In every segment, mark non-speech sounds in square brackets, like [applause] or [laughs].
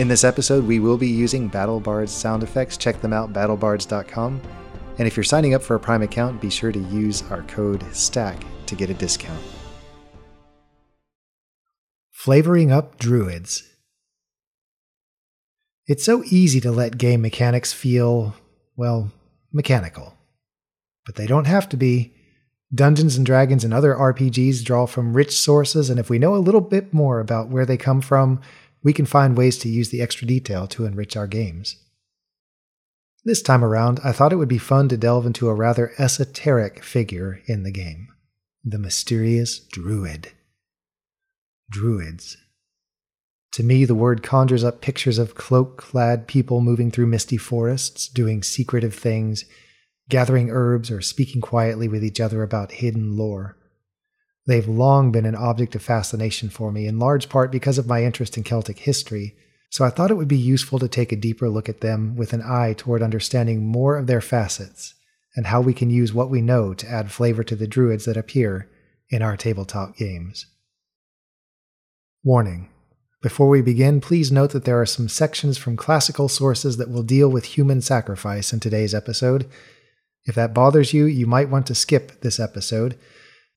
In this episode, we will be using BattleBards sound effects. Check them out, battlebards.com. And if you're signing up for a Prime account, be sure to use our code STACK to get a discount. Flavoring up druids. It's so easy to let game mechanics feel, well, mechanical. But they don't have to be. Dungeons and Dragons and other RPGs draw from rich sources, and if we know a little bit more about where they come from, we can find ways to use the extra detail to enrich our games. This time around, I thought it would be fun to delve into a rather esoteric figure in the game the mysterious Druid. Druids. To me, the word conjures up pictures of cloak clad people moving through misty forests, doing secretive things, gathering herbs, or speaking quietly with each other about hidden lore. They've long been an object of fascination for me, in large part because of my interest in Celtic history, so I thought it would be useful to take a deeper look at them with an eye toward understanding more of their facets and how we can use what we know to add flavor to the druids that appear in our tabletop games. Warning before we begin, please note that there are some sections from classical sources that will deal with human sacrifice in today's episode. If that bothers you, you might want to skip this episode.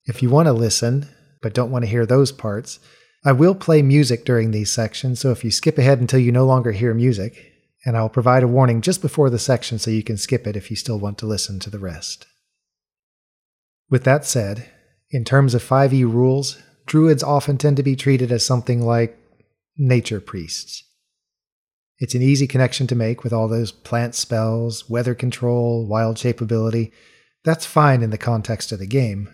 If you want to listen, but don't want to hear those parts, I will play music during these sections, so if you skip ahead until you no longer hear music, and I'll provide a warning just before the section so you can skip it if you still want to listen to the rest. With that said, in terms of 5e rules, druids often tend to be treated as something like nature priests. It's an easy connection to make with all those plant spells, weather control, wild shape ability. That's fine in the context of the game,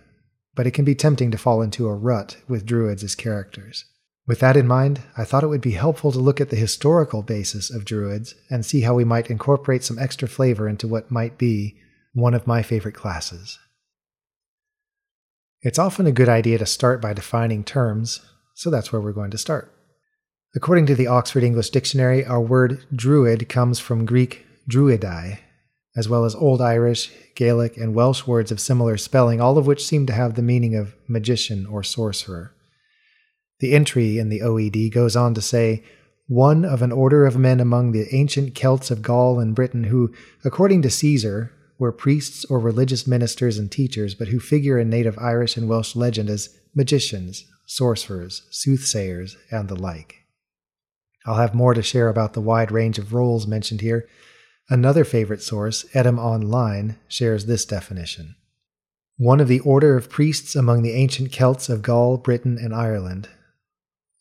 but it can be tempting to fall into a rut with druids as characters. With that in mind, I thought it would be helpful to look at the historical basis of druids and see how we might incorporate some extra flavor into what might be one of my favorite classes. It's often a good idea to start by defining terms, so that's where we're going to start. According to the Oxford English Dictionary, our word druid comes from Greek druidai, as well as Old Irish, Gaelic, and Welsh words of similar spelling, all of which seem to have the meaning of magician or sorcerer. The entry in the OED goes on to say, one of an order of men among the ancient Celts of Gaul and Britain who, according to Caesar, were priests or religious ministers and teachers, but who figure in native Irish and Welsh legend as magicians, sorcerers, soothsayers, and the like. I'll have more to share about the wide range of roles mentioned here. Another favorite source, Etymonline, shares this definition. One of the order of priests among the ancient Celts of Gaul, Britain, and Ireland.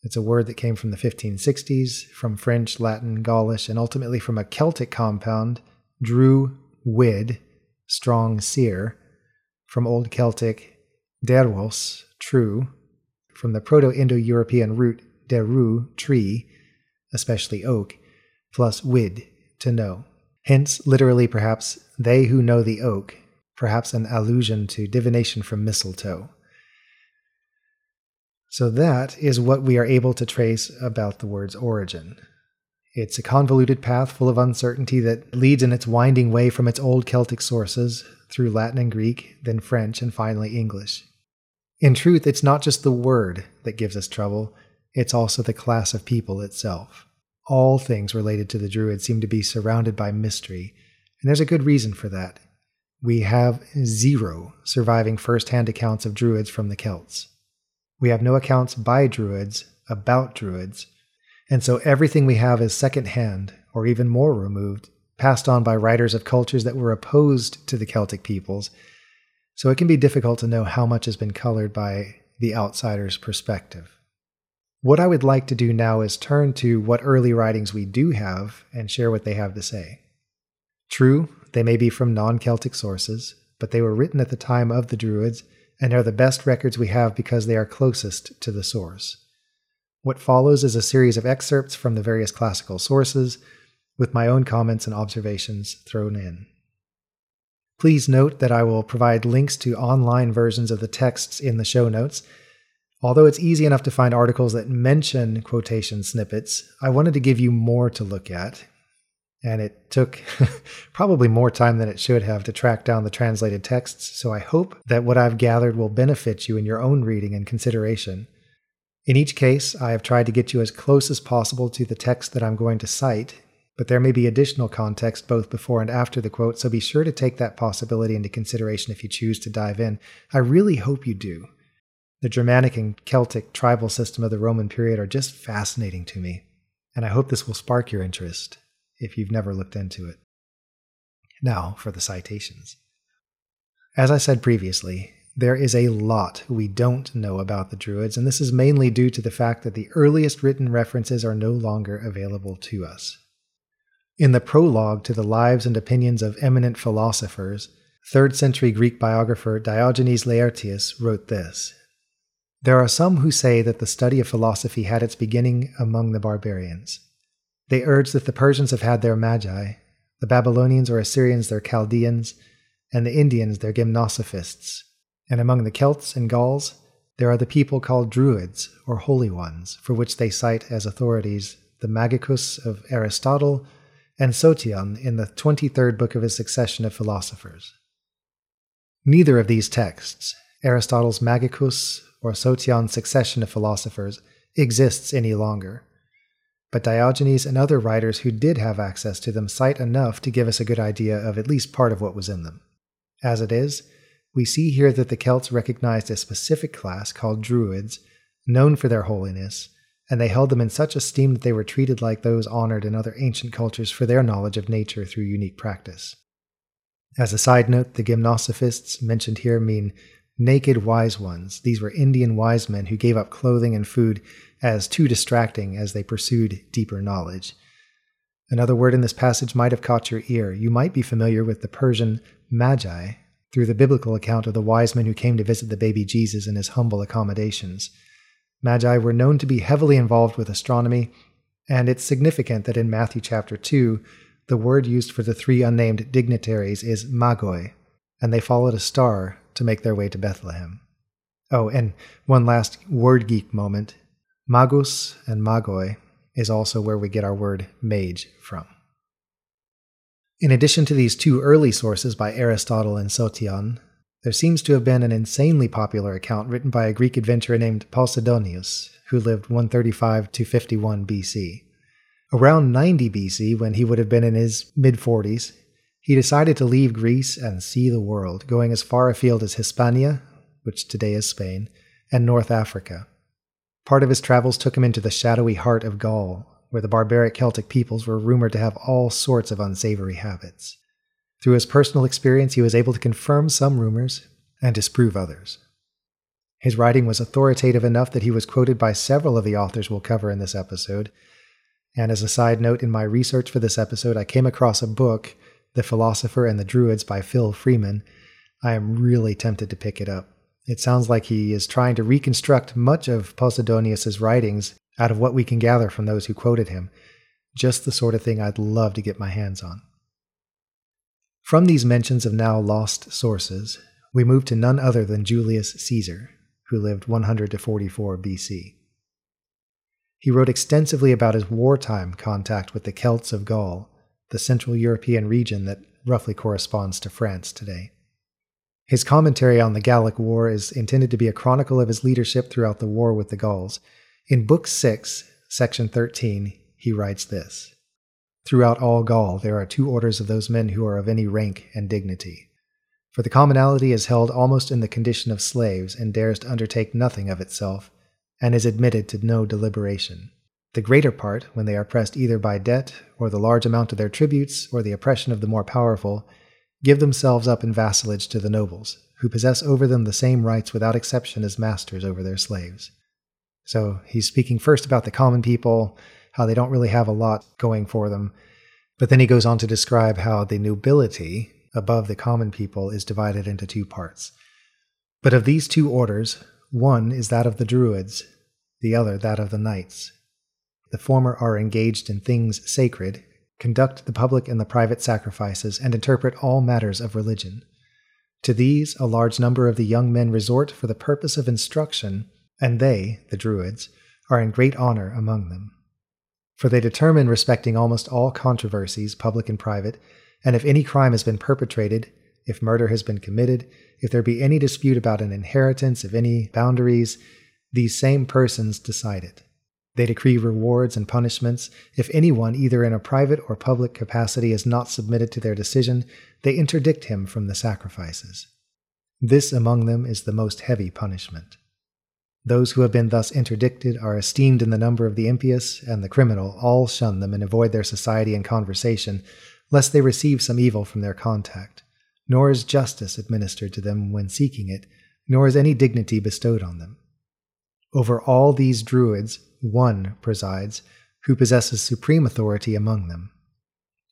It's a word that came from the 1560s, from French, Latin, Gaulish, and ultimately from a Celtic compound, Drew, Wid, strong seer, from Old Celtic, derwos, true, from the Proto Indo European root deru, tree, especially oak, plus wid, to know. Hence, literally, perhaps, they who know the oak, perhaps an allusion to divination from mistletoe. So, that is what we are able to trace about the word's origin. It's a convoluted path full of uncertainty that leads in its winding way from its old Celtic sources through Latin and Greek, then French, and finally English. In truth, it's not just the word that gives us trouble, it's also the class of people itself. All things related to the Druids seem to be surrounded by mystery, and there's a good reason for that. We have zero surviving first hand accounts of Druids from the Celts. We have no accounts by Druids about Druids, and so everything we have is second hand, or even more removed, passed on by writers of cultures that were opposed to the Celtic peoples, so it can be difficult to know how much has been colored by the outsider's perspective. What I would like to do now is turn to what early writings we do have and share what they have to say. True, they may be from non Celtic sources, but they were written at the time of the Druids and are the best records we have because they are closest to the source. What follows is a series of excerpts from the various classical sources, with my own comments and observations thrown in. Please note that I will provide links to online versions of the texts in the show notes Although it's easy enough to find articles that mention quotation snippets, I wanted to give you more to look at. And it took [laughs] probably more time than it should have to track down the translated texts, so I hope that what I've gathered will benefit you in your own reading and consideration. In each case, I have tried to get you as close as possible to the text that I'm going to cite, but there may be additional context both before and after the quote, so be sure to take that possibility into consideration if you choose to dive in. I really hope you do. The Germanic and Celtic tribal system of the Roman period are just fascinating to me, and I hope this will spark your interest if you've never looked into it. Now for the citations. As I said previously, there is a lot we don't know about the Druids, and this is mainly due to the fact that the earliest written references are no longer available to us. In the prologue to the lives and opinions of eminent philosophers, 3rd century Greek biographer Diogenes Laertius wrote this There are some who say that the study of philosophy had its beginning among the barbarians. They urge that the Persians have had their magi, the Babylonians or Assyrians their Chaldeans, and the Indians their gymnosophists and among the Celts and Gauls, there are the people called Druids, or Holy Ones, for which they cite as authorities the Magicus of Aristotle and Sotion in the 23rd book of his succession of philosophers. Neither of these texts, Aristotle's Magicus or Sotion's succession of philosophers, exists any longer. But Diogenes and other writers who did have access to them cite enough to give us a good idea of at least part of what was in them. As it is, we see here that the Celts recognized a specific class called Druids, known for their holiness, and they held them in such esteem that they were treated like those honored in other ancient cultures for their knowledge of nature through unique practice. As a side note, the gymnosophists mentioned here mean naked wise ones. These were Indian wise men who gave up clothing and food as too distracting as they pursued deeper knowledge. Another word in this passage might have caught your ear. You might be familiar with the Persian magi, through the biblical account of the wise men who came to visit the baby Jesus in his humble accommodations. Magi were known to be heavily involved with astronomy, and it's significant that in Matthew chapter 2, the word used for the three unnamed dignitaries is magoi, and they followed a star to make their way to Bethlehem. Oh, and one last word geek moment. Magus and magoi is also where we get our word mage from. In addition to these two early sources by Aristotle and Sotion, there seems to have been an insanely popular account written by a Greek adventurer named Posidonius, who lived 135 to 51 BC. Around 90 BC, when he would have been in his mid 40s, he decided to leave Greece and see the world, going as far afield as Hispania, which today is Spain, and North Africa. Part of his travels took him into the shadowy heart of Gaul, where the barbaric Celtic peoples were rumored to have all sorts of unsavory habits. Through his personal experience, he was able to confirm some rumors and disprove others. His writing was authoritative enough that he was quoted by several of the authors we'll cover in this episode. And as a side note, in my research for this episode, I came across a book, The Philosopher and the Druids by Phil Freeman. I am really tempted to pick it up. It sounds like he is trying to reconstruct much of Posidonius's writings out of what we can gather from those who quoted him, just the sort of thing I'd love to get my hands on. From these mentions of now lost sources, we move to none other than Julius Caesar, who lived 100 to 44 BC. He wrote extensively about his wartime contact with the Celts of Gaul, the Central European region that roughly corresponds to France today. His commentary on the Gallic War is intended to be a chronicle of his leadership throughout the war with the Gauls, in Book 6, Section 13, he writes this Throughout all Gaul, there are two orders of those men who are of any rank and dignity. For the commonalty is held almost in the condition of slaves, and dares to undertake nothing of itself, and is admitted to no deliberation. The greater part, when they are pressed either by debt, or the large amount of their tributes, or the oppression of the more powerful, give themselves up in vassalage to the nobles, who possess over them the same rights without exception as masters over their slaves. So he's speaking first about the common people, how they don't really have a lot going for them. But then he goes on to describe how the nobility above the common people is divided into two parts. But of these two orders, one is that of the Druids, the other that of the Knights. The former are engaged in things sacred, conduct the public and the private sacrifices, and interpret all matters of religion. To these, a large number of the young men resort for the purpose of instruction and they, the Druids, are in great honor among them. For they determine respecting almost all controversies, public and private, and if any crime has been perpetrated, if murder has been committed, if there be any dispute about an inheritance, of any boundaries, These same persons decide it. They decree rewards and punishments. If anyone, either in a private or public capacity, is not submitted to their decision, they interdict him from the sacrifices. This among them is the most heavy punishment. Those who have been thus interdicted are esteemed in the number of the impious, and the criminal all shun them and avoid their society and conversation, lest they receive some evil from their contact. Nor is justice administered to them when seeking it, nor is any dignity bestowed on them. Over all these druids, one presides, who possesses supreme authority among them.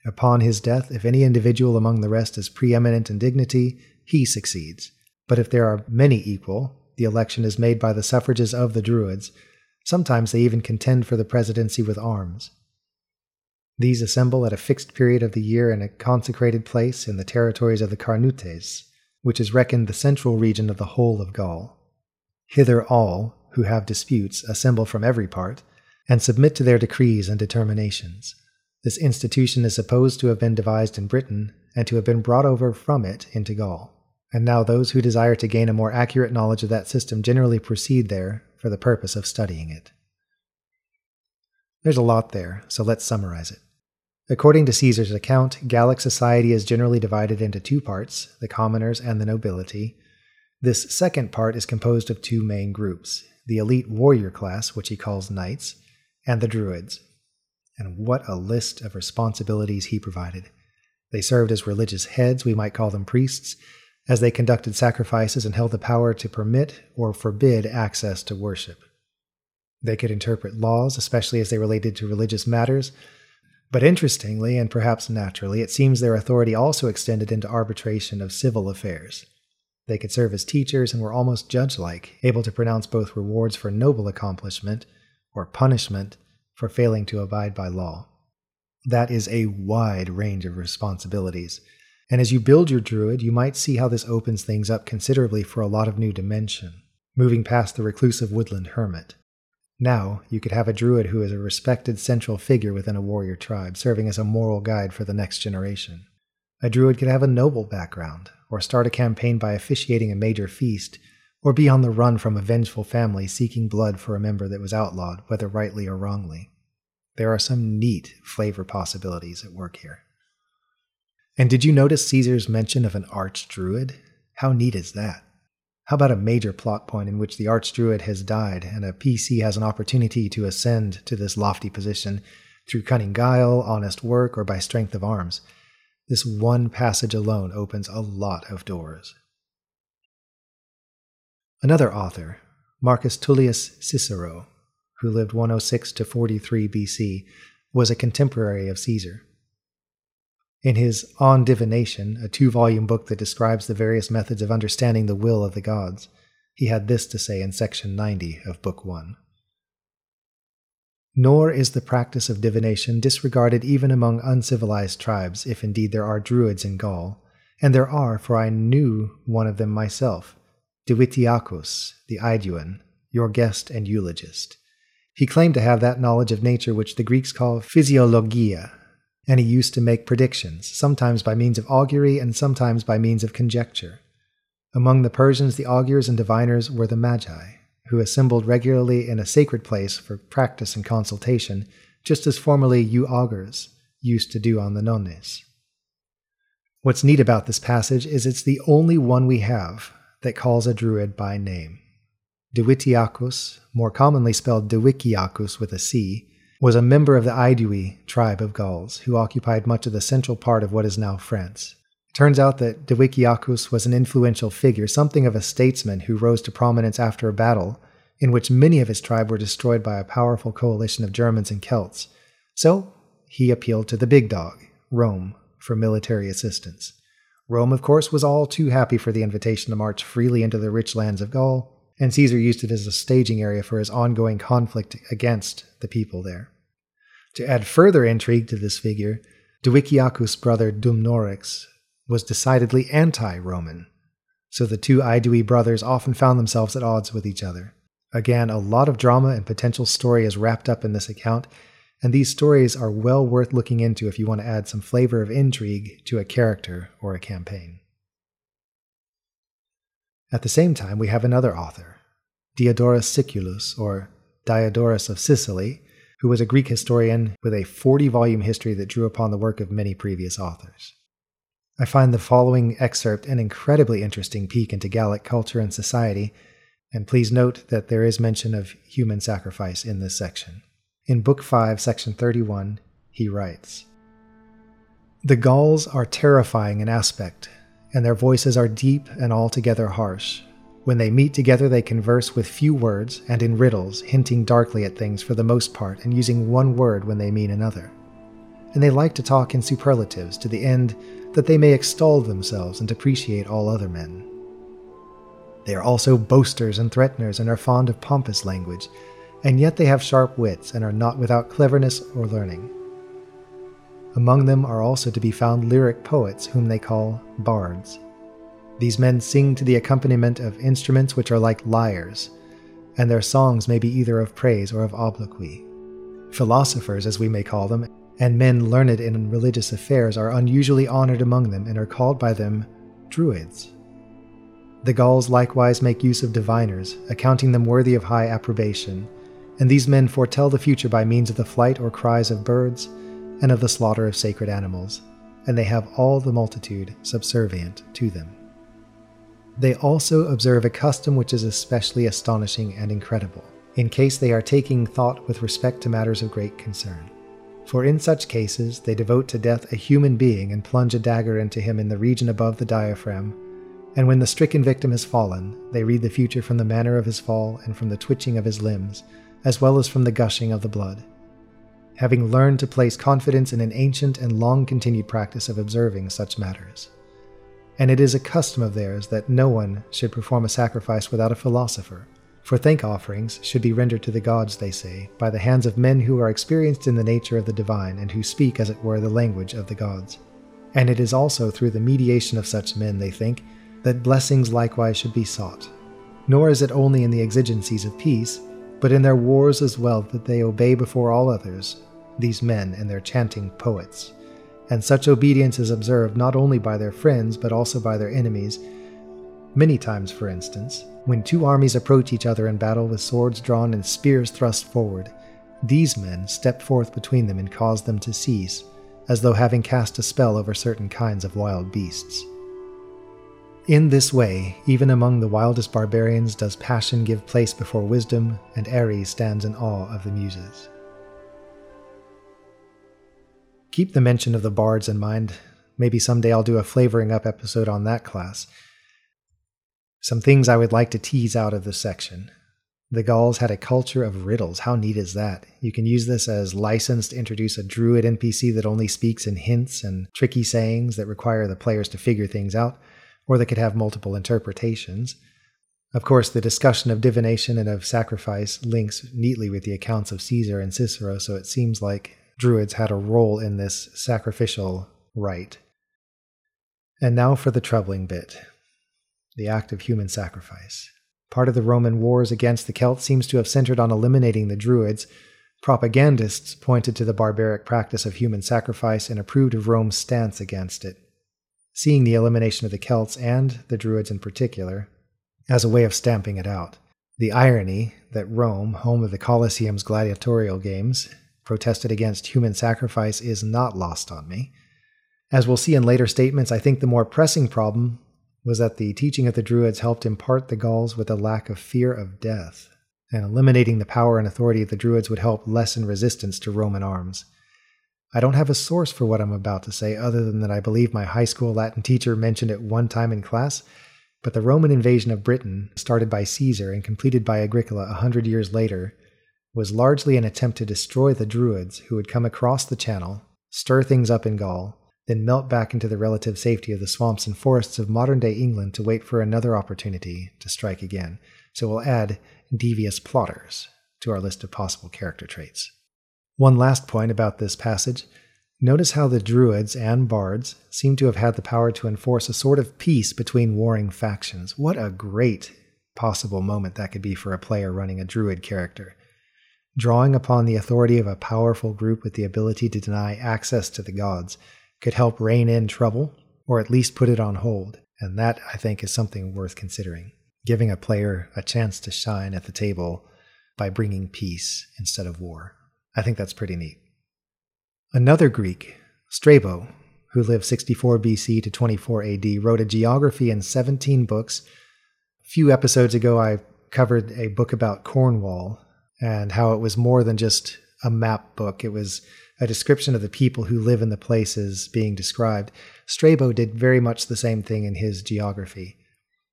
Upon his death, if any individual among the rest is preeminent in dignity, he succeeds. But if there are many equal, the election is made by the suffrages of the Druids. Sometimes they even contend for the presidency with arms. These assemble at a fixed period of the year in a consecrated place in the territories of the Carnutes, which is reckoned the central region of the whole of Gaul. Hither all, who have disputes, assemble from every part, and submit to their decrees and determinations. This institution is supposed to have been devised in Britain, and to have been brought over from it into Gaul and now those who desire to gain a more accurate knowledge of that system generally proceed there for the purpose of studying it. There's a lot there, so let's summarize it. According to Caesar's account, Gallic society is generally divided into two parts the commoners and the nobility. This second part is composed of two main groups the elite warrior class, which he calls knights, and the druids. And what a list of responsibilities he provided. They served as religious heads, we might call them priests, as they conducted sacrifices and held the power to permit or forbid access to worship. They could interpret laws, especially as they related to religious matters, but interestingly, and perhaps naturally, it seems their authority also extended into arbitration of civil affairs. They could serve as teachers and were almost judge like, able to pronounce both rewards for noble accomplishment or punishment for failing to abide by law. That is a wide range of responsibilities and as you build your druid, you might see how this opens things up considerably for a lot of new dimension, moving past the reclusive woodland hermit. Now, you could have a druid who is a respected central figure within a warrior tribe, serving as a moral guide for the next generation. A druid could have a noble background, or start a campaign by officiating a major feast, or be on the run from a vengeful family seeking blood for a member that was outlawed, whether rightly or wrongly. There are some neat flavor possibilities at work here. And did you notice Caesar's mention of an archdruid? How neat is that? How about a major plot point in which the archdruid has died and a PC has an opportunity to ascend to this lofty position through cunning guile, honest work, or by strength of arms? This one passage alone opens a lot of doors. Another author, Marcus Tullius Cicero, who lived 106 to 43 BC, was a contemporary of Caesar. In his On Divination, a two volume book that describes the various methods of understanding the will of the gods, he had this to say in section 90 of Book 1. Nor is the practice of divination disregarded even among uncivilized tribes, if indeed there are druids in Gaul, and there are, for I knew one of them myself, Divitiacus, the Aeduan, your guest and eulogist. He claimed to have that knowledge of nature which the Greeks call physiologia, and he used to make predictions, sometimes by means of augury and sometimes by means of conjecture. Among the Persians, the augurs and diviners were the magi, who assembled regularly in a sacred place for practice and consultation, just as formerly you augurs used to do on the nones. What's neat about this passage is it's the only one we have that calls a druid by name. Divitiacus, more commonly spelled Diviciacus with a C, was a member of the Aedui tribe of Gauls, who occupied much of the central part of what is now France. Turns out that Diviciacus was an influential figure, something of a statesman who rose to prominence after a battle in which many of his tribe were destroyed by a powerful coalition of Germans and Celts. So he appealed to the big dog, Rome, for military assistance. Rome, of course, was all too happy for the invitation to march freely into the rich lands of Gaul, and Caesar used it as a staging area for his ongoing conflict against the people there. To add further intrigue to this figure, Diviciacus' brother Dumnorix was decidedly anti Roman, so the two Aedui brothers often found themselves at odds with each other. Again, a lot of drama and potential story is wrapped up in this account, and these stories are well worth looking into if you want to add some flavor of intrigue to a character or a campaign. At the same time, we have another author, Diodorus Siculus, or Diodorus of Sicily, who was a Greek historian with a 40 volume history that drew upon the work of many previous authors. I find the following excerpt an incredibly interesting peek into Gallic culture and society, and please note that there is mention of human sacrifice in this section. In Book 5, Section 31, he writes The Gauls are terrifying in aspect, and their voices are deep and altogether harsh. When they meet together, they converse with few words and in riddles, hinting darkly at things for the most part and using one word when they mean another. And they like to talk in superlatives to the end that they may extol themselves and depreciate all other men. They are also boasters and threateners and are fond of pompous language, and yet they have sharp wits and are not without cleverness or learning. Among them are also to be found lyric poets, whom they call bards. These men sing to the accompaniment of instruments which are like lyres, and their songs may be either of praise or of obloquy. Philosophers, as we may call them, and men learned in religious affairs are unusually honored among them and are called by them Druids. The Gauls likewise make use of diviners, accounting them worthy of high approbation, and these men foretell the future by means of the flight or cries of birds and of the slaughter of sacred animals, and they have all the multitude subservient to them. They also observe a custom which is especially astonishing and incredible, in case they are taking thought with respect to matters of great concern. For in such cases, they devote to death a human being and plunge a dagger into him in the region above the diaphragm. And when the stricken victim has fallen, they read the future from the manner of his fall and from the twitching of his limbs, as well as from the gushing of the blood having learned to place confidence in an ancient and long continued practice of observing such matters. And it is a custom of theirs that no one should perform a sacrifice without a philosopher, for thank offerings should be rendered to the gods, they say, by the hands of men who are experienced in the nature of the divine and who speak, as it were, the language of the gods. And it is also through the mediation of such men, they think, that blessings likewise should be sought. Nor is it only in the exigencies of peace, but in their wars as well that they obey before all others these men and their chanting poets. And such obedience is observed not only by their friends, but also by their enemies. Many times, for instance, when two armies approach each other in battle with swords drawn and spears thrust forward, these men step forth between them and cause them to cease, as though having cast a spell over certain kinds of wild beasts. In this way, even among the wildest barbarians, does passion give place before wisdom, and Ares stands in awe of the Muses. Keep the mention of the bards in mind. Maybe someday I'll do a flavoring up episode on that class. Some things I would like to tease out of this section. The Gauls had a culture of riddles. How neat is that? You can use this as license to introduce a druid NPC that only speaks in hints and tricky sayings that require the players to figure things out, or that could have multiple interpretations. Of course, the discussion of divination and of sacrifice links neatly with the accounts of Caesar and Cicero, so it seems like Druids had a role in this sacrificial rite. And now for the troubling bit the act of human sacrifice. Part of the Roman wars against the Celts seems to have centered on eliminating the Druids. Propagandists pointed to the barbaric practice of human sacrifice and approved of Rome's stance against it, seeing the elimination of the Celts and the Druids in particular as a way of stamping it out. The irony that Rome, home of the Colosseum's gladiatorial games, protested against human sacrifice is not lost on me. As we'll see in later statements, I think the more pressing problem was that the teaching of the Druids helped impart the Gauls with a lack of fear of death, and eliminating the power and authority of the Druids would help lessen resistance to Roman arms. I don't have a source for what I'm about to say other than that I believe my high school Latin teacher mentioned it one time in class, but the Roman invasion of Britain, started by Caesar and completed by Agricola a hundred years later, was largely an attempt to destroy the Druids who had come across the channel, stir things up in Gaul, then melt back into the relative safety of the swamps and forests of modern day England to wait for another opportunity to strike again. So we'll add devious plotters to our list of possible character traits. One last point about this passage notice how the Druids and bards seem to have had the power to enforce a sort of peace between warring factions. What a great possible moment that could be for a player running a Druid character drawing upon the authority of a powerful group with the ability to deny access to the gods could help rein in trouble or at least put it on hold. And that, I think, is something worth considering. giving a player a chance to shine at the table by bringing peace instead of war. I think that's pretty neat. Another Greek, Strabo, who lived 64 BC to 24 AD, wrote a geography in 17 books. A few episodes ago, I covered a book about Cornwall and how it was more than just a map book. It was a description of the people who live in the places being described. Strabo did very much the same thing in his geography.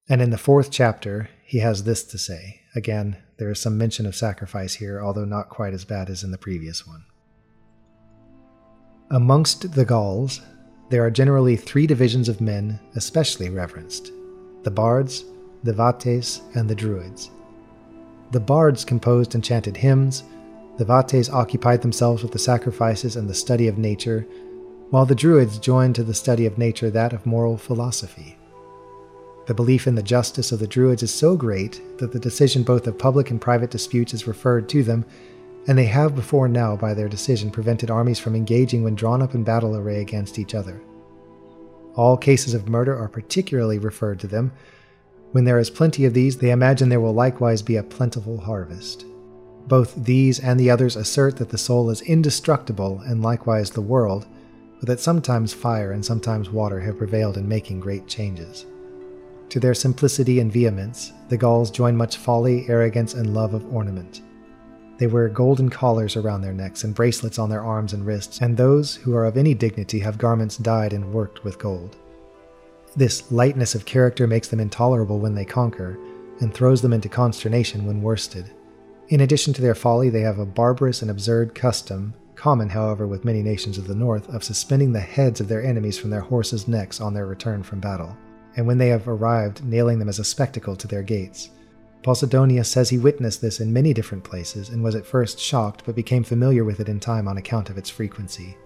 And in the fourth chapter, he has this to say. Again, there is some mention of sacrifice here, although not quite as bad as in the previous one. Amongst the Gauls, there are generally three divisions of men especially reverenced the bards, the vates, and the druids. The bards composed and chanted hymns, the vates occupied themselves with the sacrifices and the study of nature, while the druids joined to the study of nature that of moral philosophy. The belief in the justice of the Druids is so great that the decision both of public and private disputes is referred to them, and they have before now, by their decision, prevented armies from engaging when drawn up in battle array against each other. All cases of murder are particularly referred to them. When there is plenty of these, they imagine there will likewise be a plentiful harvest. Both these and the others assert that the soul is indestructible, and likewise the world, but that sometimes fire and sometimes water have prevailed in making great changes. To their simplicity and vehemence, the Gauls join much folly, arrogance, and love of ornament. They wear golden collars around their necks and bracelets on their arms and wrists, and those who are of any dignity have garments dyed and worked with gold. This lightness of character makes them intolerable when they conquer, and throws them into consternation when worsted. In addition to their folly, they have a barbarous and absurd custom, common, however, with many nations of the north, of suspending the heads of their enemies from their horses' necks on their return from battle and when they have arrived, nailing them as a spectacle to their gates. Posidonius says he witnessed this in many different places and was at first shocked but became familiar with it in time on account of its frequency.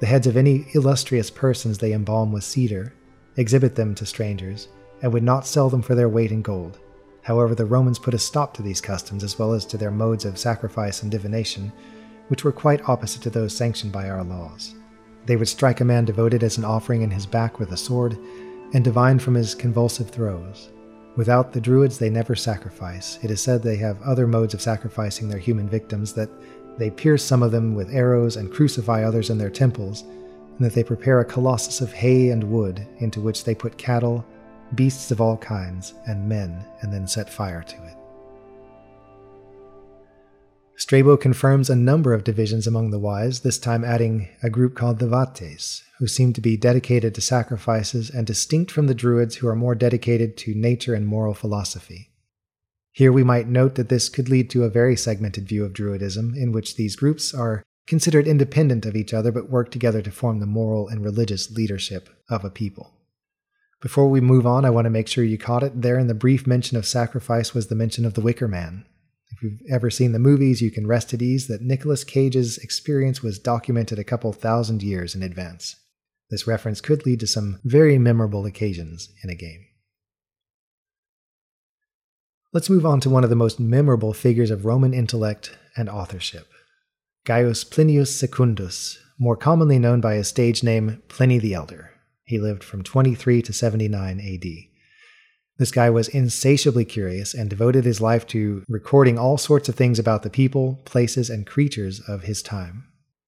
The heads of any illustrious persons they embalm with cedar, exhibit them to strangers, and would not sell them for their weight in gold. However, the Romans put a stop to these customs as well as to their modes of sacrifice and divination, which were quite opposite to those sanctioned by our laws. They would strike a man devoted as an offering in his back with a sword, and divine from his convulsive throes. Without the Druids, they never sacrifice. It is said they have other modes of sacrificing their human victims, that they pierce some of them with arrows and crucify others in their temples, and that they prepare a colossus of hay and wood into which they put cattle, beasts of all kinds, and men, and then set fire to it. Strabo confirms a number of divisions among the wise, this time adding a group called the Vates, who seem to be dedicated to sacrifices and distinct from the Druids, who are more dedicated to nature and moral philosophy. Here we might note that this could lead to a very segmented view of Druidism, in which these groups are considered independent of each other but work together to form the moral and religious leadership of a people. Before we move on, I want to make sure you caught it. There in the brief mention of sacrifice was the mention of the Wicker Man, if you've ever seen the movies, you can rest at ease that Nicolas Cage's experience was documented a couple thousand years in advance. This reference could lead to some very memorable occasions in a game. Let's move on to one of the most memorable figures of Roman intellect and authorship Gaius Plinius Secundus, more commonly known by his stage name Pliny the Elder. He lived from 23 to 79 AD. This guy was insatiably curious and devoted his life to recording all sorts of things about the people, places, and creatures of his time.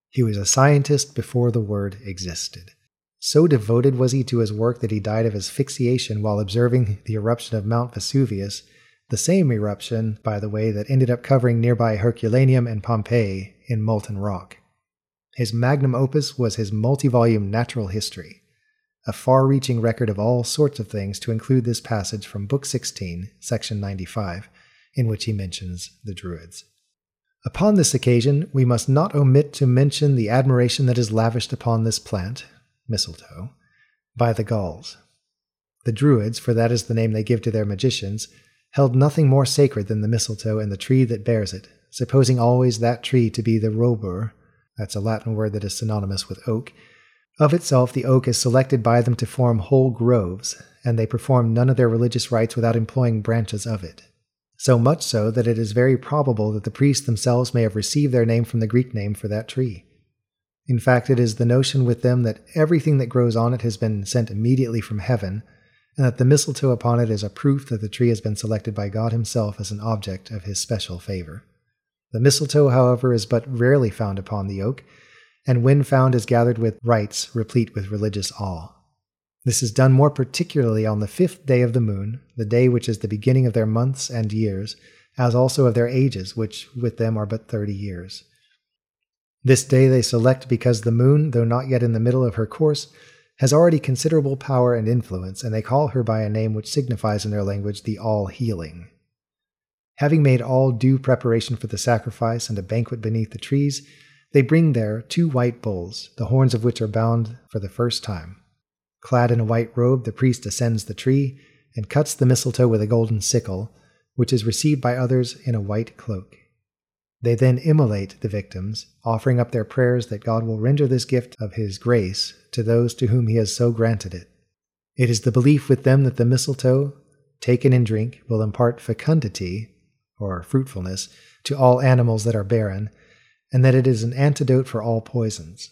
He was a scientist before the word existed. So devoted was he to his work that he died of asphyxiation while observing the eruption of Mount Vesuvius, the same eruption, by the way, that ended up covering nearby Herculaneum and Pompeii in molten rock. His magnum opus was his multi volume Natural History a far reaching record of all sorts of things to include this passage from Book 16, Section 95, in which he mentions the Druids. Upon this occasion, we must not omit to mention the admiration that is lavished upon this plant, mistletoe, by the Gauls. The Druids, for that is the name they give to their magicians, held nothing more sacred than the mistletoe and the tree that bears it, supposing always that tree to be the robur, that's a Latin word that is synonymous with oak, of itself, the oak is selected by them to form whole groves, and they perform none of their religious rites without employing branches of it. So much so that it is very probable that the priests themselves may have received their name from the Greek name for that tree. In fact, it is the notion with them that everything that grows on it has been sent immediately from heaven, and that the mistletoe upon it is a proof that the tree has been selected by God Himself as an object of His special favor. The mistletoe, however, is but rarely found upon the oak, and when found is gathered with rites replete with religious awe. This is done more particularly on the fifth day of the moon, the day which is the beginning of their months and years, as also of their ages, which with them are but thirty years. This day they select because the moon, though not yet in the middle of her course, has already considerable power and influence, and they call her by a name which signifies in their language the all healing. Having made all due preparation for the sacrifice and a banquet beneath the trees, they bring there two white bulls, the horns of which are bound for the first time. Clad in a white robe, the priest ascends the tree and cuts the mistletoe with a golden sickle, which is received by others in a white cloak. They then immolate the victims, offering up their prayers that God will render this gift of His grace to those to whom He has so granted it. It is the belief with them that the mistletoe, taken in drink, will impart fecundity, or fruitfulness, to all animals that are barren, and that it is an antidote for all poisons.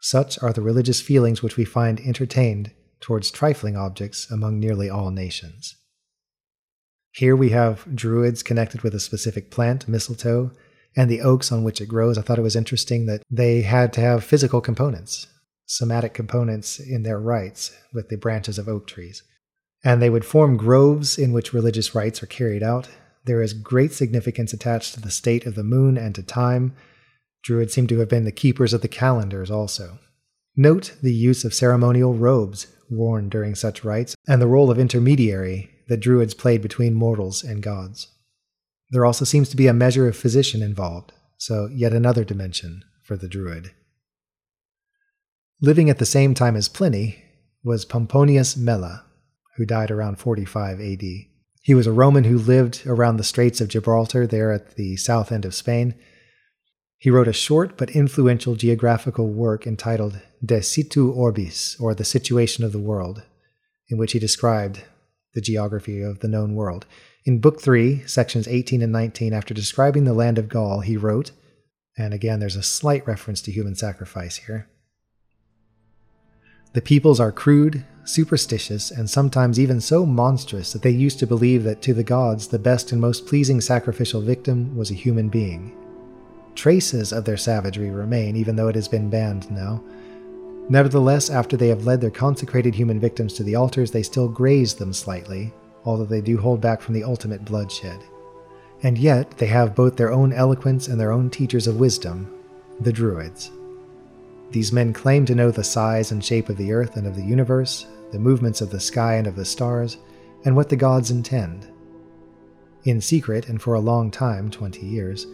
Such are the religious feelings which we find entertained towards trifling objects among nearly all nations. Here we have druids connected with a specific plant, mistletoe, and the oaks on which it grows. I thought it was interesting that they had to have physical components, somatic components in their rites with the branches of oak trees. And they would form groves in which religious rites are carried out. There is great significance attached to the state of the moon and to time. Druids seem to have been the keepers of the calendars also. Note the use of ceremonial robes worn during such rites and the role of intermediary that Druids played between mortals and gods. There also seems to be a measure of physician involved, so yet another dimension for the Druid. Living at the same time as Pliny was Pomponius Mela, who died around 45 AD. He was a Roman who lived around the Straits of Gibraltar, there at the south end of Spain. He wrote a short but influential geographical work entitled De Situ Orbis, or The Situation of the World, in which he described the geography of the known world. In Book 3, sections 18 and 19, after describing the land of Gaul, he wrote, and again there's a slight reference to human sacrifice here. The peoples are crude, superstitious, and sometimes even so monstrous that they used to believe that to the gods the best and most pleasing sacrificial victim was a human being. Traces of their savagery remain, even though it has been banned now. Nevertheless, after they have led their consecrated human victims to the altars, they still graze them slightly, although they do hold back from the ultimate bloodshed. And yet, they have both their own eloquence and their own teachers of wisdom, the Druids. These men claim to know the size and shape of the earth and of the universe, the movements of the sky and of the stars, and what the gods intend. In secret, and for a long time 20 years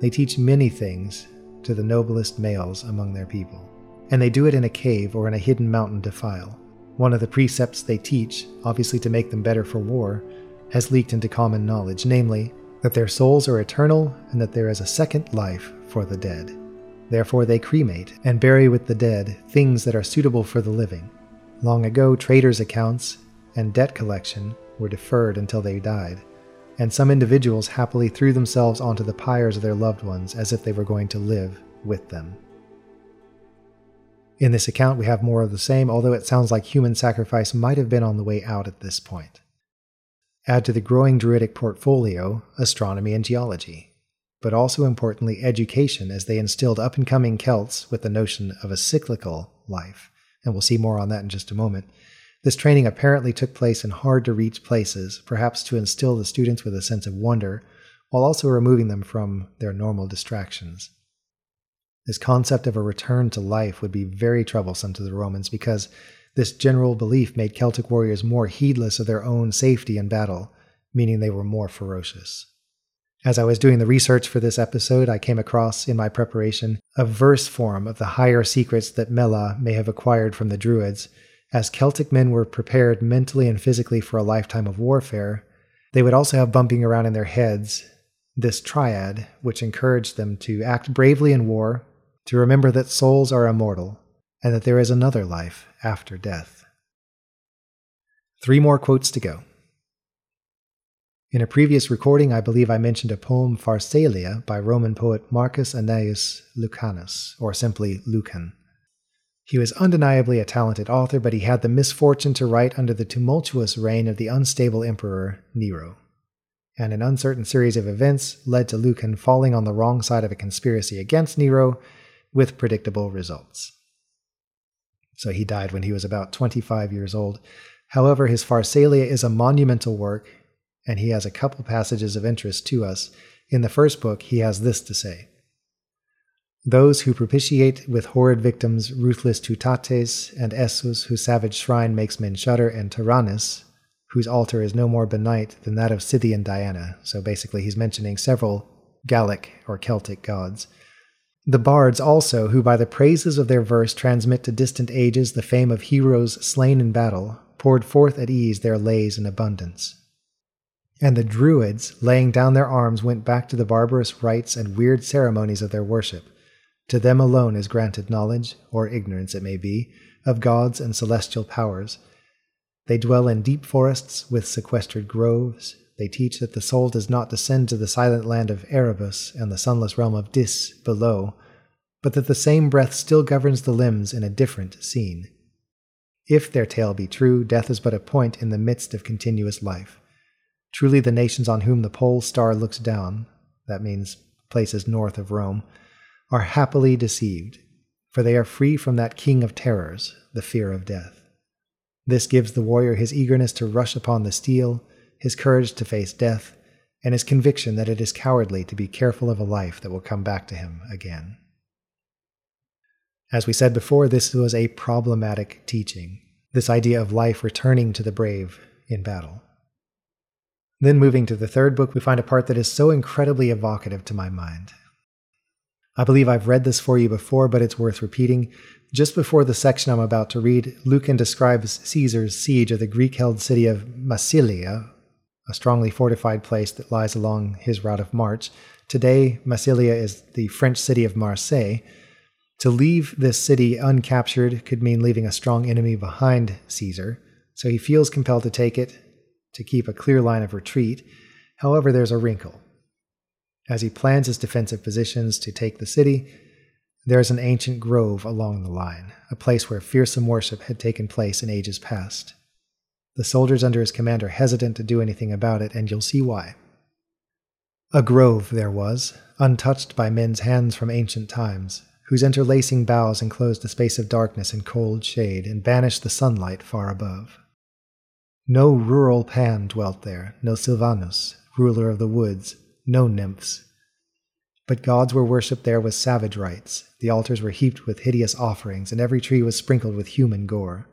they teach many things to the noblest males among their people, and they do it in a cave or in a hidden mountain defile. One of the precepts they teach, obviously to make them better for war, has leaked into common knowledge, namely, that their souls are eternal and that there is a second life for the dead. Therefore, they cremate and bury with the dead things that are suitable for the living. Long ago, traders' accounts and debt collection were deferred until they died, and some individuals happily threw themselves onto the pyres of their loved ones as if they were going to live with them. In this account, we have more of the same, although it sounds like human sacrifice might have been on the way out at this point. Add to the growing Druidic portfolio astronomy and geology, but also importantly, education, as they instilled up and coming Celts with the notion of a cyclical life, and we'll see more on that in just a moment. This training apparently took place in hard to reach places, perhaps to instill the students with a sense of wonder, while also removing them from their normal distractions. This concept of a return to life would be very troublesome to the Romans because this general belief made Celtic warriors more heedless of their own safety in battle, meaning they were more ferocious. As I was doing the research for this episode, I came across in my preparation a verse form of the higher secrets that Mela may have acquired from the Druids. As Celtic men were prepared mentally and physically for a lifetime of warfare, they would also have bumping around in their heads this triad, which encouraged them to act bravely in war, to remember that souls are immortal and that there is another life after death. Three more quotes to go. In a previous recording, I believe I mentioned a poem Pharsalia by Roman poet Marcus Annaeus Lucanus, or simply Lucan. He was undeniably a talented author, but he had the misfortune to write under the tumultuous reign of the unstable emperor Nero. And an uncertain series of events led to Lucan falling on the wrong side of a conspiracy against Nero with predictable results. So he died when he was about 25 years old. However, his Pharsalia is a monumental work, and he has a couple passages of interest to us. In the first book, he has this to say those who propitiate with horrid victims ruthless Teutates and Esus, whose savage shrine makes men shudder, and Taranis, whose altar is no more benight than that of Scythian Diana. So basically, he's mentioning several Gallic or Celtic gods. The bards also, who by the praises of their verse transmit to distant ages the fame of heroes slain in battle, poured forth at ease their lays in abundance. And the Druids, laying down their arms, went back to the barbarous rites and weird ceremonies of their worship to them alone is granted knowledge, or ignorance it may be, of gods and celestial powers. They dwell in deep forests with sequestered groves. They teach that the soul does not descend to the silent land of Erebus and the sunless realm of Dis below, but that the same breath still governs the limbs in a different scene. If their tale be true, death is but a point in the midst of continuous life. Truly, the nations on whom the pole star looks down, that means places north of Rome, are happily deceived, for they are free from that king of terrors, the fear of death. This gives the warrior his eagerness to rush upon the steel, his courage to face death, and his conviction that it is cowardly to be careful of a life that will come back to him again. As we said before, this was a problematic teaching, this idea of life returning to the brave in battle. Then, moving to the third book, we find a part that is so incredibly evocative to my mind. I believe I've read this for you before, but it's worth repeating. Just before the section I'm about to read, Lucan describes Caesar's siege of the Greek held city of Massilia, a strongly fortified place that lies along his route of march. Today, Massilia is the French city of Marseille. To leave this city uncaptured could mean leaving a strong enemy behind Caesar, so he feels compelled to take it to keep a clear line of retreat. However, there's a wrinkle. As he plans his defensive positions to take the city, there is an ancient grove along the line, a place where fearsome worship had taken place in ages past. The soldiers under his command are hesitant to do anything about it, and you'll see why. A grove there was, untouched by men's hands from ancient times, whose interlacing boughs enclosed a space of darkness and cold shade and banished the sunlight far above. No rural Pan dwelt there, no Silvanus, ruler of the woods, no nymphs. But gods were worshipped there with savage rites. The altars were heaped with hideous offerings, and every tree was sprinkled with human gore.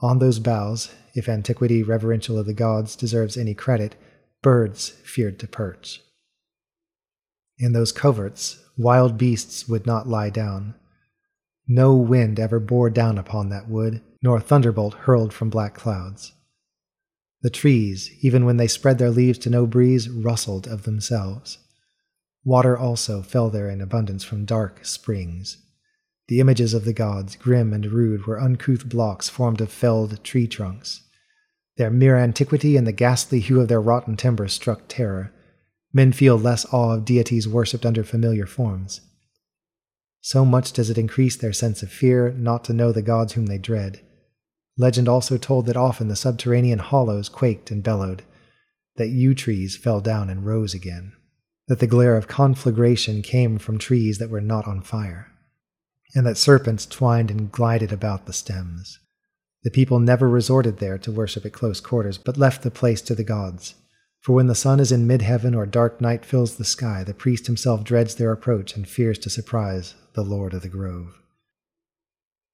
On those boughs, if antiquity reverential of the gods deserves any credit, birds feared to perch. In those coverts, wild beasts would not lie down. No wind ever bore down upon that wood, nor thunderbolt hurled from black clouds. The trees, even when they spread their leaves to no breeze, rustled of themselves. Water also fell there in abundance from dark springs. The images of the gods, grim and rude, were uncouth blocks formed of felled tree trunks. Their mere antiquity and the ghastly hue of their rotten timber struck terror. Men feel less awe of deities worshipped under familiar forms. So much does it increase their sense of fear not to know the gods whom they dread. Legend also told that often the subterranean hollows quaked and bellowed, that yew trees fell down and rose again, that the glare of conflagration came from trees that were not on fire, and that serpents twined and glided about the stems. The people never resorted there to worship at close quarters, but left the place to the gods. For when the sun is in mid heaven or dark night fills the sky, the priest himself dreads their approach and fears to surprise the lord of the grove.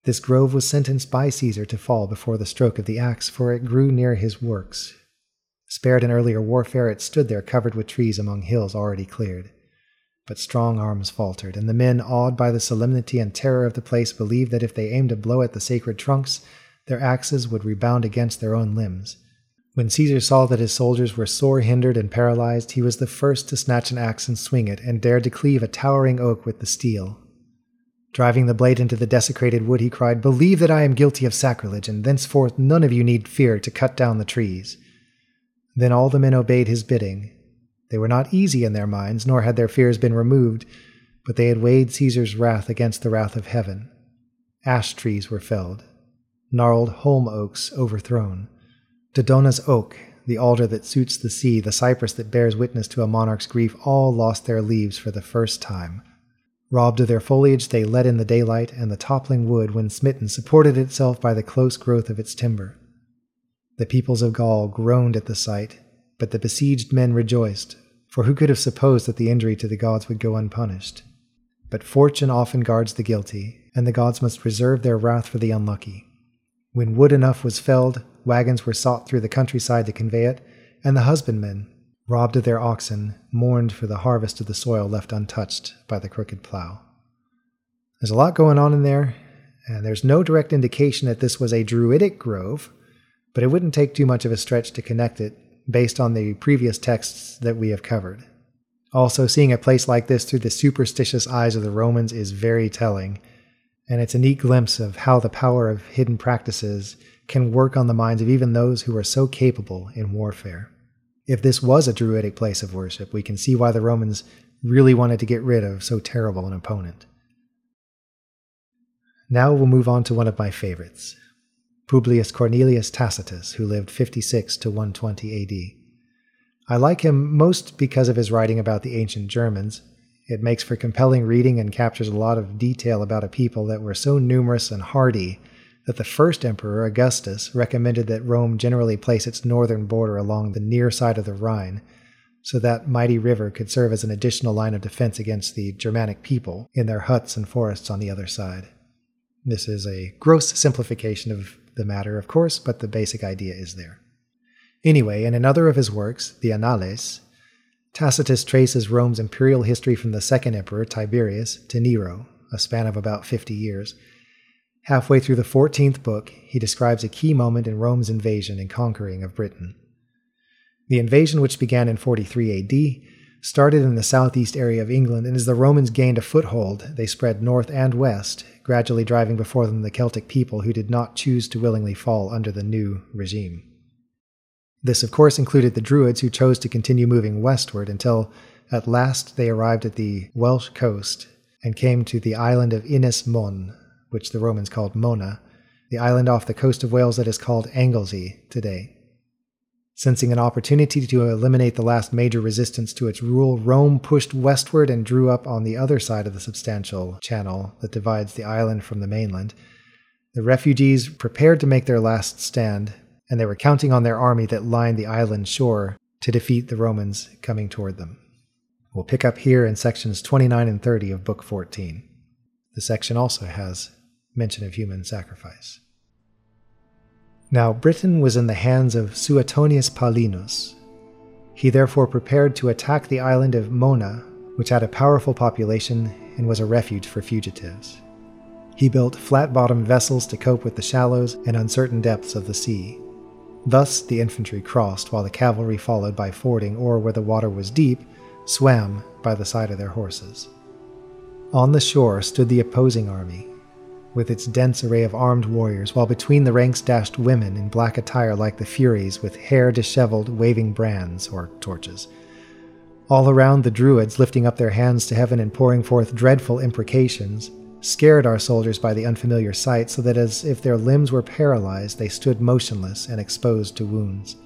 This grove was sentenced by Caesar to fall before the stroke of the axe, for it grew near his works. Spared in earlier warfare, it stood there covered with trees among hills already cleared. But strong arms faltered, and the men, awed by the solemnity and terror of the place, believed that if they aimed a blow at the sacred trunks, their axes would rebound against their own limbs. When Caesar saw that his soldiers were sore hindered and paralyzed, he was the first to snatch an axe and swing it, and dared to cleave a towering oak with the steel. Driving the blade into the desecrated wood, he cried, Believe that I am guilty of sacrilege, and thenceforth none of you need fear to cut down the trees. Then all the men obeyed his bidding. They were not easy in their minds, nor had their fears been removed, but they had weighed Caesar's wrath against the wrath of heaven. Ash trees were felled, gnarled holm oaks overthrown. Dodona's oak, the alder that suits the sea, the cypress that bears witness to a monarch's grief, all lost their leaves for the first time. Robbed of their foliage, they let in the daylight, and the toppling wood, when smitten, supported itself by the close growth of its timber. The peoples of Gaul groaned at the sight, but the besieged men rejoiced, for who could have supposed that the injury to the gods would go unpunished? But fortune often guards the guilty, and the gods must reserve their wrath for the unlucky. When wood enough was felled, wagons were sought through the countryside to convey it, and the husbandmen, robbed of their oxen, mourned for the harvest of the soil left untouched by the crooked plow. There's a lot going on in there, and there's no direct indication that this was a druidic grove, but it wouldn't take too much of a stretch to connect it based on the previous texts that we have covered. Also, seeing a place like this through the superstitious eyes of the Romans is very telling, and it's a neat glimpse of how the power of hidden practices can work on the minds of even those who are so capable in warfare. If this was a druidic place of worship, we can see why the Romans really wanted to get rid of so terrible an opponent. Now we'll move on to one of my favorites Publius Cornelius Tacitus, who lived 56 to 120 AD. I like him most because of his writing about the ancient Germans. It makes for compelling reading and captures a lot of detail about a people that were so numerous and hardy that the first emperor, Augustus, recommended that Rome generally place its northern border along the near side of the Rhine, so that mighty river could serve as an additional line of defense against the Germanic people in their huts and forests on the other side. This is a gross simplification of the matter, of course, but the basic idea is there. Anyway, in another of his works, the Annales, Tacitus traces Rome's imperial history from the second emperor, Tiberius, to Nero, a span of about 50 years, Halfway through the 14th book, he describes a key moment in Rome's invasion and conquering of Britain. The invasion, which began in 43 AD, started in the southeast area of England, and as the Romans gained a foothold, they spread north and west, gradually driving before them the Celtic people who did not choose to willingly fall under the new regime. This, of course, included the Druids who chose to continue moving westward until at last they arrived at the Welsh coast and came to the island of Ynys Mon, which the Romans called Mona, the island off the coast of Wales that is called Anglesey today. Sensing an opportunity to eliminate the last major resistance to its rule, Rome pushed westward and drew up on the other side of the substantial channel that divides the island from the mainland. The refugees prepared to make their last stand, and they were counting on their army that lined the island shore to defeat the Romans coming toward them. We'll pick up here in sections 29 and 30 of Book 14. The section also has mention of human sacrifice. Now, Britain was in the hands of Suetonius Paulinus. He therefore prepared to attack the island of Mona, which had a powerful population and was a refuge for fugitives. He built flat bottomed vessels to cope with the shallows and uncertain depths of the sea. Thus, the infantry crossed, while the cavalry followed by fording or, where the water was deep, swam by the side of their horses. On the shore stood the opposing army, with its dense array of armed warriors, while between the ranks dashed women in black attire like the Furies, with hair disheveled, waving brands or torches. All around, the Druids, lifting up their hands to heaven and pouring forth dreadful imprecations, scared our soldiers by the unfamiliar sight, so that as if their limbs were paralyzed, they stood motionless and exposed to wounds.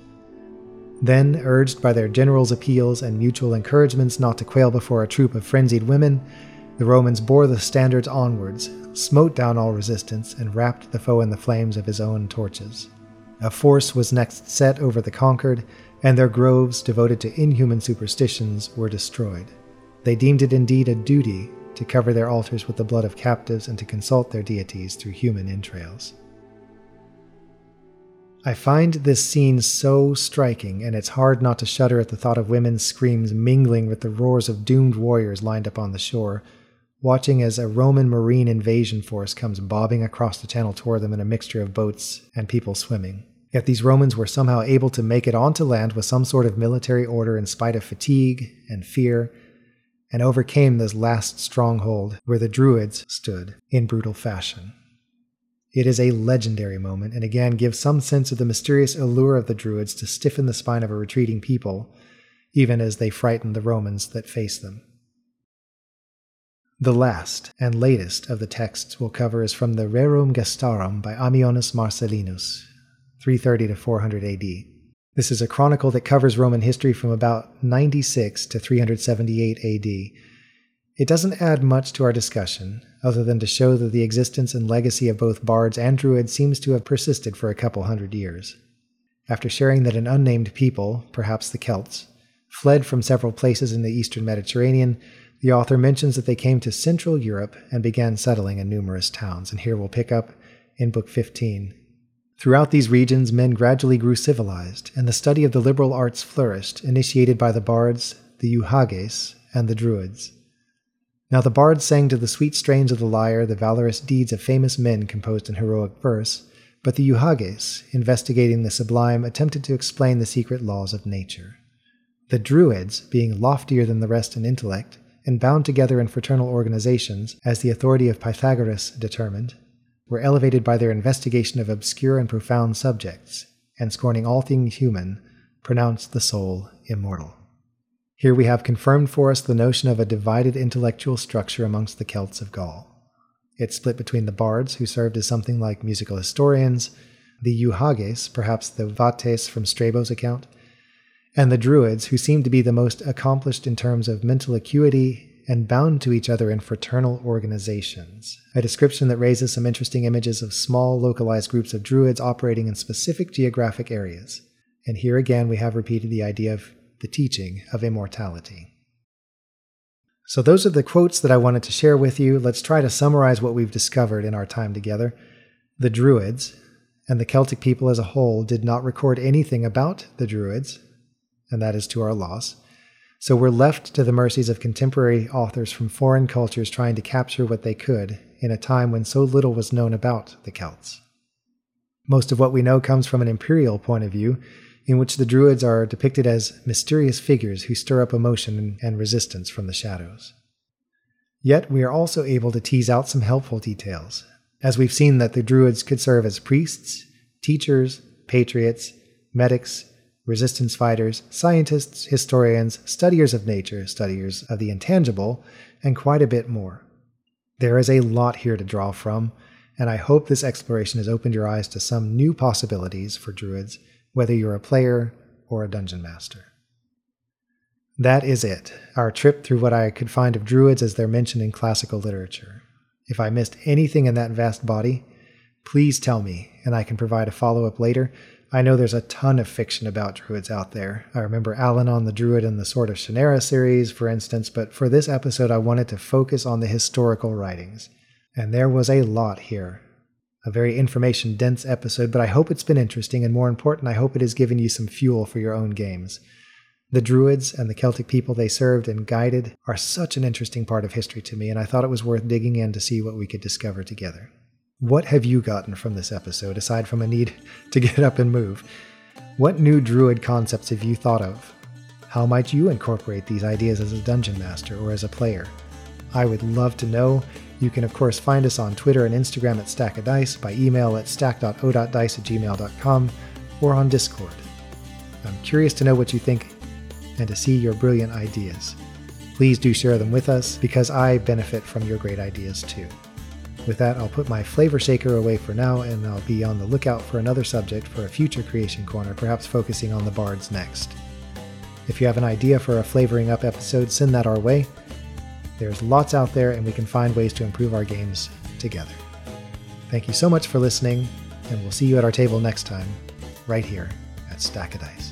Then, urged by their general's appeals and mutual encouragements not to quail before a troop of frenzied women, the Romans bore the standards onwards, smote down all resistance, and wrapped the foe in the flames of his own torches. A force was next set over the conquered, and their groves, devoted to inhuman superstitions, were destroyed. They deemed it indeed a duty to cover their altars with the blood of captives and to consult their deities through human entrails. I find this scene so striking, and it's hard not to shudder at the thought of women's screams mingling with the roars of doomed warriors lined up on the shore, watching as a Roman marine invasion force comes bobbing across the channel toward them in a mixture of boats and people swimming. Yet these Romans were somehow able to make it onto land with some sort of military order in spite of fatigue and fear, and overcame this last stronghold where the Druids stood in brutal fashion. It is a legendary moment, and again gives some sense of the mysterious allure of the Druids to stiffen the spine of a retreating people, even as they frightened the Romans that faced them. The last and latest of the texts we'll cover is from the Rerum Gestarum by Ammianus Marcellinus, 330 to 400 AD. This is a chronicle that covers Roman history from about 96 to 378 AD. It doesn't add much to our discussion, other than to show that the existence and legacy of both bards and druids seems to have persisted for a couple hundred years. After sharing that an unnamed people, perhaps the Celts, fled from several places in the eastern Mediterranean, the author mentions that they came to Central Europe and began settling in numerous towns, and here we'll pick up in Book 15. Throughout these regions, men gradually grew civilized, and the study of the liberal arts flourished, initiated by the bards, the Euhages, and the Druids. Now the bards sang to the sweet strains of the lyre the valorous deeds of famous men composed in heroic verse, but the Euhages, investigating the sublime, attempted to explain the secret laws of nature. The Druids, being loftier than the rest in intellect, and bound together in fraternal organizations, as the authority of Pythagoras determined, were elevated by their investigation of obscure and profound subjects, and scorning all things human, pronounced the soul immortal. Here we have confirmed for us the notion of a divided intellectual structure amongst the Celts of Gaul. It split between the bards, who served as something like musical historians, the Euhages, perhaps the Vates from Strabo's account, and the Druids, who seemed to be the most accomplished in terms of mental acuity and bound to each other in fraternal organizations. A description that raises some interesting images of small, localized groups of Druids operating in specific geographic areas. And here again, we have repeated the idea of the teaching of immortality. So, those are the quotes that I wanted to share with you. Let's try to summarize what we've discovered in our time together. The Druids and the Celtic people as a whole did not record anything about the Druids, and that is to our loss. So we're left to the mercies of contemporary authors from foreign cultures trying to capture what they could in a time when so little was known about the Celts. Most of what we know comes from an imperial point of view, in which the Druids are depicted as mysterious figures who stir up emotion and resistance from the shadows. Yet we are also able to tease out some helpful details, as we've seen that the Druids could serve as priests, teachers, patriots, medics, resistance fighters, scientists, historians, studiers of nature, studiers of the intangible, and quite a bit more. There is a lot here to draw from, and I hope this exploration has opened your eyes to some new possibilities for Druids, whether you're a player or a dungeon master. That is it, our trip through what I could find of Druids as they're mentioned in classical literature. If I missed anything in that vast body, please tell me, and I can provide a follow up later I know there's a ton of fiction about druids out there. I remember Allanon the Druid in the Sword of Shannara series, for instance, but for this episode, I wanted to focus on the historical writings. And there was a lot here. A very information dense episode, but I hope it's been interesting, and more important, I hope it has given you some fuel for your own games. The Druids and the Celtic people they served and guided are such an interesting part of history to me, and I thought it was worth digging in to see what we could discover together. What have you gotten from this episode aside from a need to get up and move? What new druid concepts have you thought of? How might you incorporate these ideas as a dungeon master or as a player? I would love to know. You can, of course, find us on Twitter and Instagram at Stack of Dice, by email at stack.o.dice at gmail.com, or on Discord. I'm curious to know what you think and to see your brilliant ideas. Please do share them with us because I benefit from your great ideas too. With that, I'll put my flavor shaker away for now, and I'll be on the lookout for another subject for a future Creation Corner, perhaps focusing on the bards next. If you have an idea for a flavoring up episode, send that our way. There's lots out there, and we can find ways to improve our games together. Thank you so much for listening, and we'll see you at our table next time, right here at Stack of Dice.